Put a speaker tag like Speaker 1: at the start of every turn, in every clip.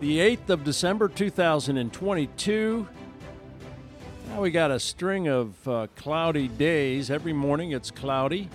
Speaker 1: the 8th of December 2022. Now we got a string of uh, cloudy days. Every morning it's cloudy.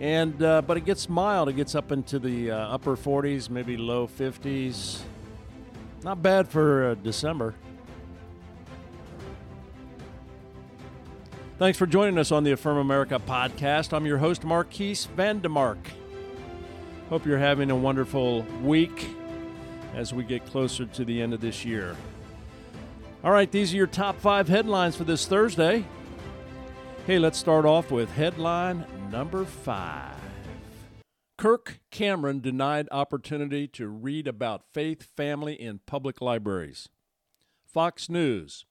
Speaker 1: And uh, but it gets mild. It gets up into the uh, upper 40s, maybe low 50s. Not bad for uh, December. Thanks for joining us on the Affirm America podcast. I'm your host, Marquise Vandemark. Hope you're having a wonderful week as we get closer to the end of this year. All right, these are your top five headlines for this Thursday. Hey, let's start off with headline number five. Kirk Cameron denied opportunity to read about faith, family in public libraries. Fox News.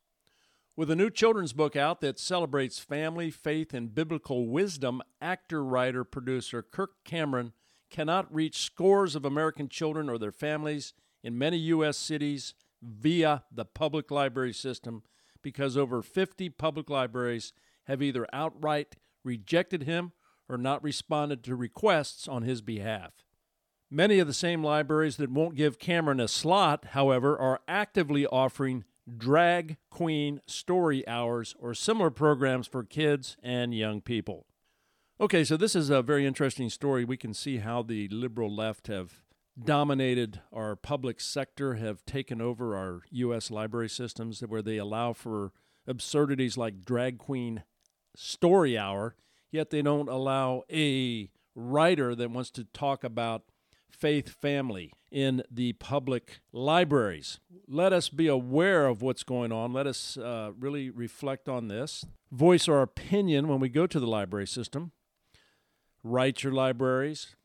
Speaker 1: With a new children's book out that celebrates family, faith, and biblical wisdom, actor, writer, producer Kirk Cameron cannot reach scores of American children or their families in many U.S. cities via the public library system because over 50 public libraries have either outright rejected him or not responded to requests on his behalf. Many of the same libraries that won't give Cameron a slot, however, are actively offering drag queen story hours or similar programs for kids and young people. Okay, so this is a very interesting story. We can see how the liberal left have dominated our public sector, have taken over our U.S. library systems where they allow for absurdities like drag queen story hour, yet they don't allow a writer that wants to talk about faith family in the public libraries. Let us be aware of what's going on. Let us uh, really reflect on this. Voice our opinion when we go to the library system. Write your libraries.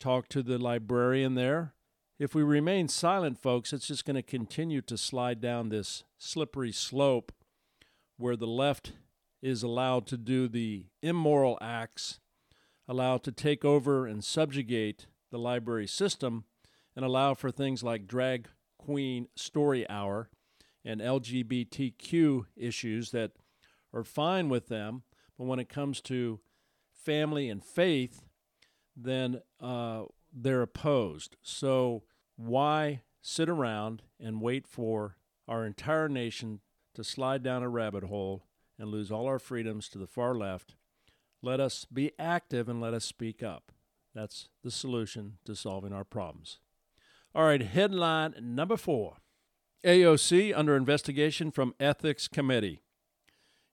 Speaker 1: Talk to the librarian there. If we remain silent, folks, it's just going to continue to slide down this slippery slope where the left is allowed to do the immoral acts, allowed to take over and subjugate the library system and allow for things like drag queen story hour and LGBTQ issues that are fine with them, but when it comes to family and faith, then uh, they're opposed. So why sit around and wait for our entire nation to slide down a rabbit hole and lose all our freedoms to the far left? Let us be active and let us speak up. That's the solution to solving our problems. All right, headline number four AOC under investigation from Ethics Committee.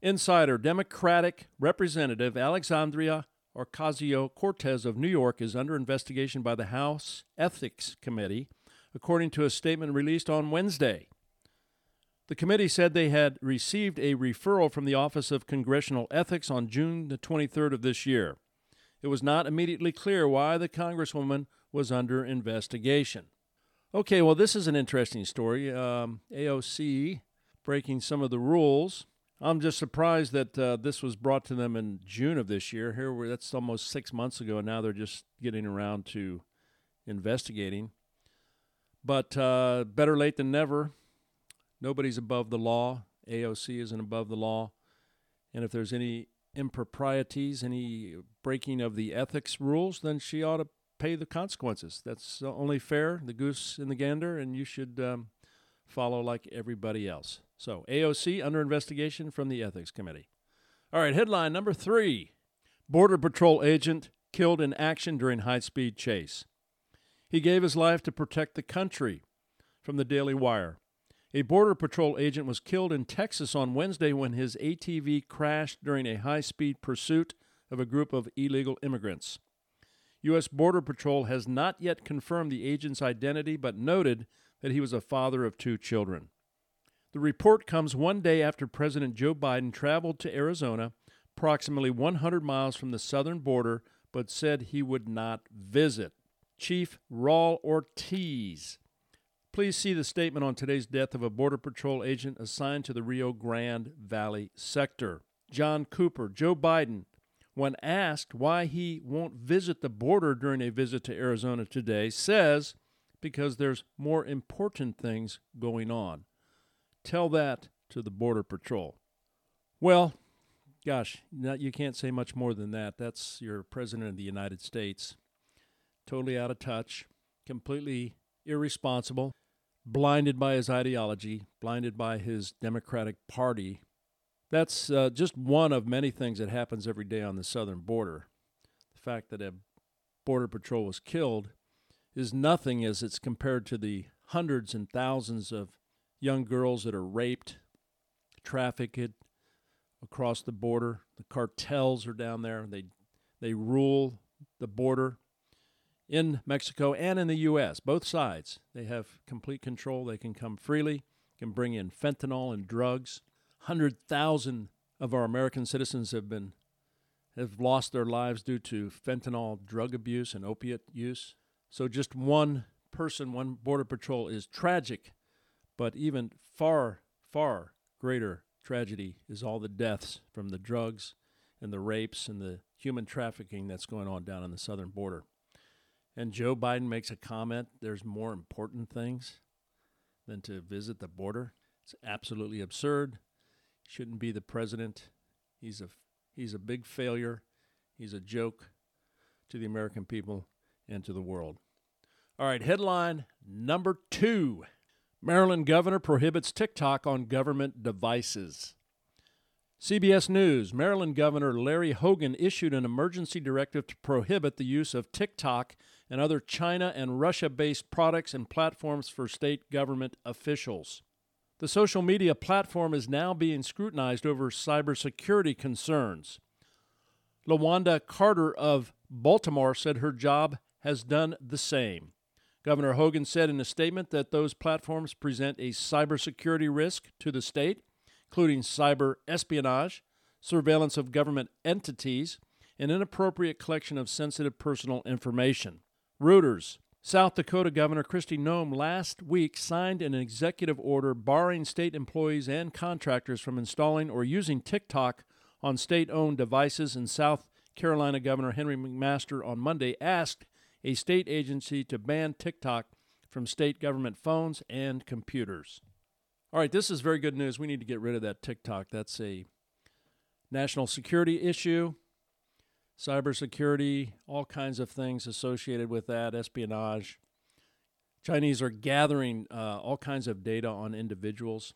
Speaker 1: Insider Democratic Representative Alexandria Ocasio Cortez of New York is under investigation by the House Ethics Committee, according to a statement released on Wednesday. The committee said they had received a referral from the Office of Congressional Ethics on June the 23rd of this year. It was not immediately clear why the Congresswoman was under investigation. Okay, well, this is an interesting story. Um, AOC breaking some of the rules. I'm just surprised that uh, this was brought to them in June of this year. Here, we're, that's almost six months ago, and now they're just getting around to investigating. But uh, better late than never. Nobody's above the law. AOC isn't above the law. And if there's any improprieties, any breaking of the ethics rules, then she ought to pay the consequences. That's only fair, the goose and the gander, and you should um, follow like everybody else. So, AOC under investigation from the Ethics Committee. All right, headline number three Border Patrol agent killed in action during high speed chase. He gave his life to protect the country. From the Daily Wire. A Border Patrol agent was killed in Texas on Wednesday when his ATV crashed during a high speed pursuit of a group of illegal immigrants. U.S. Border Patrol has not yet confirmed the agent's identity, but noted that he was a father of two children. The report comes one day after President Joe Biden traveled to Arizona, approximately 100 miles from the southern border, but said he would not visit. Chief Raul Ortiz Please see the statement on today's death of a Border Patrol agent assigned to the Rio Grande Valley sector. John Cooper, Joe Biden, when asked why he won't visit the border during a visit to Arizona today, says because there's more important things going on. Tell that to the Border Patrol. Well, gosh, you can't say much more than that. That's your President of the United States. Totally out of touch, completely irresponsible, blinded by his ideology, blinded by his Democratic Party. That's uh, just one of many things that happens every day on the southern border. The fact that a Border Patrol was killed is nothing as it's compared to the hundreds and thousands of young girls that are raped, trafficked across the border. The cartels are down there. They they rule the border in Mexico and in the U.S. Both sides. They have complete control. They can come freely, can bring in fentanyl and drugs. Hundred thousand of our American citizens have been have lost their lives due to fentanyl drug abuse and opiate use. So just one person, one border patrol is tragic, but even far, far greater tragedy is all the deaths from the drugs and the rapes and the human trafficking that's going on down on the southern border. And Joe Biden makes a comment there's more important things than to visit the border. It's absolutely absurd. He shouldn't be the president. He's a he's a big failure. He's a joke to the American people and to the world. All right, headline number 2. Maryland governor prohibits TikTok on government devices. CBS News Maryland Governor Larry Hogan issued an emergency directive to prohibit the use of TikTok and other China and Russia based products and platforms for state government officials. The social media platform is now being scrutinized over cybersecurity concerns. LaWanda Carter of Baltimore said her job has done the same. Governor Hogan said in a statement that those platforms present a cybersecurity risk to the state including cyber espionage, surveillance of government entities, and inappropriate collection of sensitive personal information. Reuters South Dakota Governor Kristi Noem last week signed an executive order barring state employees and contractors from installing or using TikTok on state owned devices, and South Carolina Governor Henry McMaster on Monday asked a state agency to ban TikTok from state government phones and computers. All right, this is very good news. We need to get rid of that TikTok. That's a national security issue, cybersecurity, all kinds of things associated with that, espionage. Chinese are gathering uh, all kinds of data on individuals.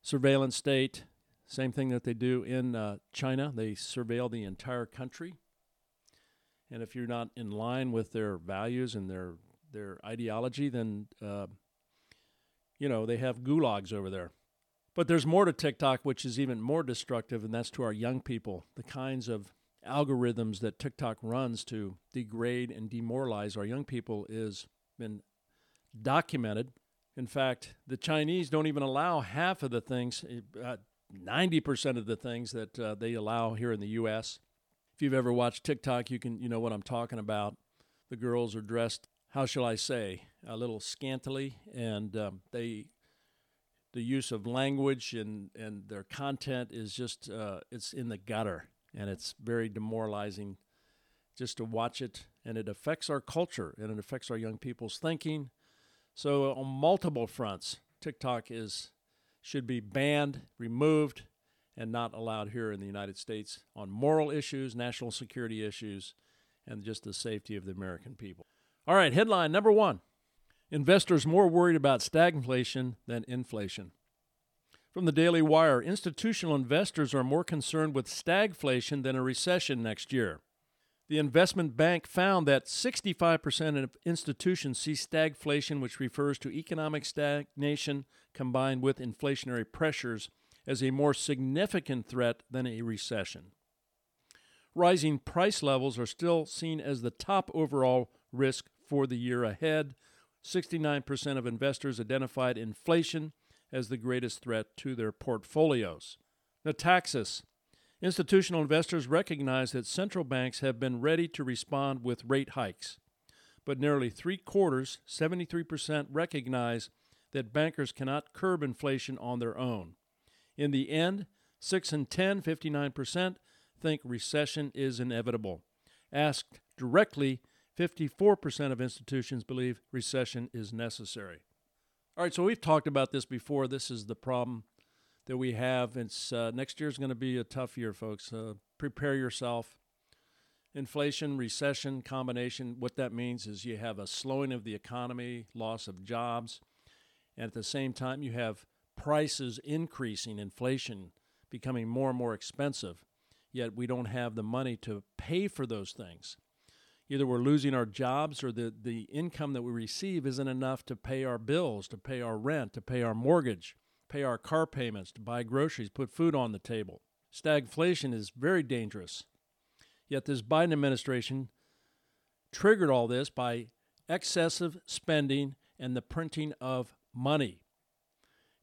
Speaker 1: Surveillance state, same thing that they do in uh, China. They surveil the entire country. And if you're not in line with their values and their their ideology, then uh, you know, they have gulags over there. But there's more to TikTok, which is even more destructive, and that's to our young people. The kinds of algorithms that TikTok runs to degrade and demoralize our young people is been documented. In fact, the Chinese don't even allow half of the things, uh, 90% of the things that uh, they allow here in the U.S. If you've ever watched TikTok, you can you know what I'm talking about. The girls are dressed how shall I say, a little scantily, and um, they the use of language and, and their content is just uh, it's in the gutter and it's very demoralizing just to watch it and it affects our culture and it affects our young people's thinking so on multiple fronts tiktok is should be banned removed and not allowed here in the united states on moral issues national security issues and just the safety of the american people all right, headline number one Investors more worried about stagflation than inflation. From the Daily Wire, institutional investors are more concerned with stagflation than a recession next year. The investment bank found that 65% of institutions see stagflation, which refers to economic stagnation combined with inflationary pressures, as a more significant threat than a recession. Rising price levels are still seen as the top overall risk for the year ahead. 69% of investors identified inflation as the greatest threat to their portfolios. Natixis. Institutional investors recognize that central banks have been ready to respond with rate hikes. but nearly three quarters, 73%, recognize that bankers cannot curb inflation on their own. In the end, 6 and 10, 59%, think recession is inevitable. Asked directly, 54% of institutions believe recession is necessary. All right, so we've talked about this before. This is the problem that we have. It's uh, next year is going to be a tough year, folks. Uh, prepare yourself. Inflation, recession combination. What that means is you have a slowing of the economy, loss of jobs, and at the same time you have prices increasing, inflation becoming more and more expensive. Yet we don't have the money to pay for those things. Either we're losing our jobs or the, the income that we receive isn't enough to pay our bills, to pay our rent, to pay our mortgage pay our car payments, to buy groceries, put food on the table. Stagflation is very dangerous. Yet this Biden administration triggered all this by excessive spending and the printing of money.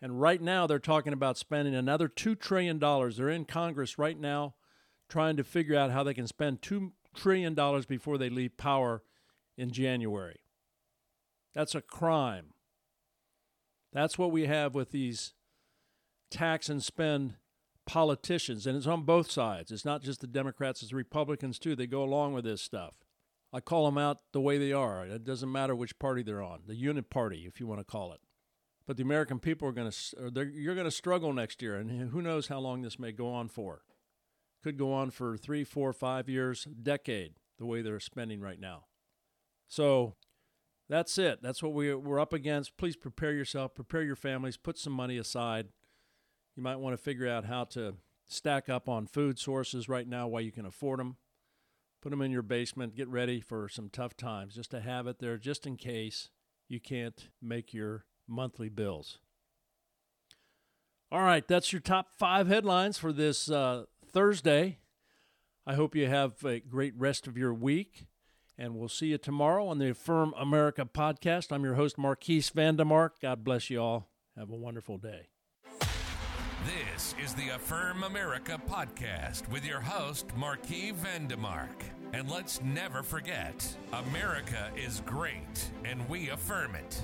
Speaker 1: And right now they're talking about spending another $2 trillion. They're in Congress right now trying to figure out how they can spend $2 trillion before they leave power in January. That's a crime. That's what we have with these tax and spend politicians, and it's on both sides. It's not just the Democrats, it's the Republicans too. They go along with this stuff. I call them out the way they are. It doesn't matter which party they're on, the unit party, if you want to call it. But the American people are going to, you're going to struggle next year, and who knows how long this may go on for. Could go on for three, four, five years, decade, the way they're spending right now. So that's it. That's what we, we're up against. Please prepare yourself, prepare your families, put some money aside. You might want to figure out how to stack up on food sources right now while you can afford them. Put them in your basement. Get ready for some tough times just to have it there just in case you can't make your monthly bills. All right, that's your top five headlines for this uh, Thursday. I hope you have a great rest of your week, and we'll see you tomorrow on the Affirm America podcast. I'm your host, Marquise Vandemark. God bless you all. Have a wonderful day.
Speaker 2: This is the Affirm America podcast with your host, Marquis Vandemark. And let's never forget America is great, and we affirm it.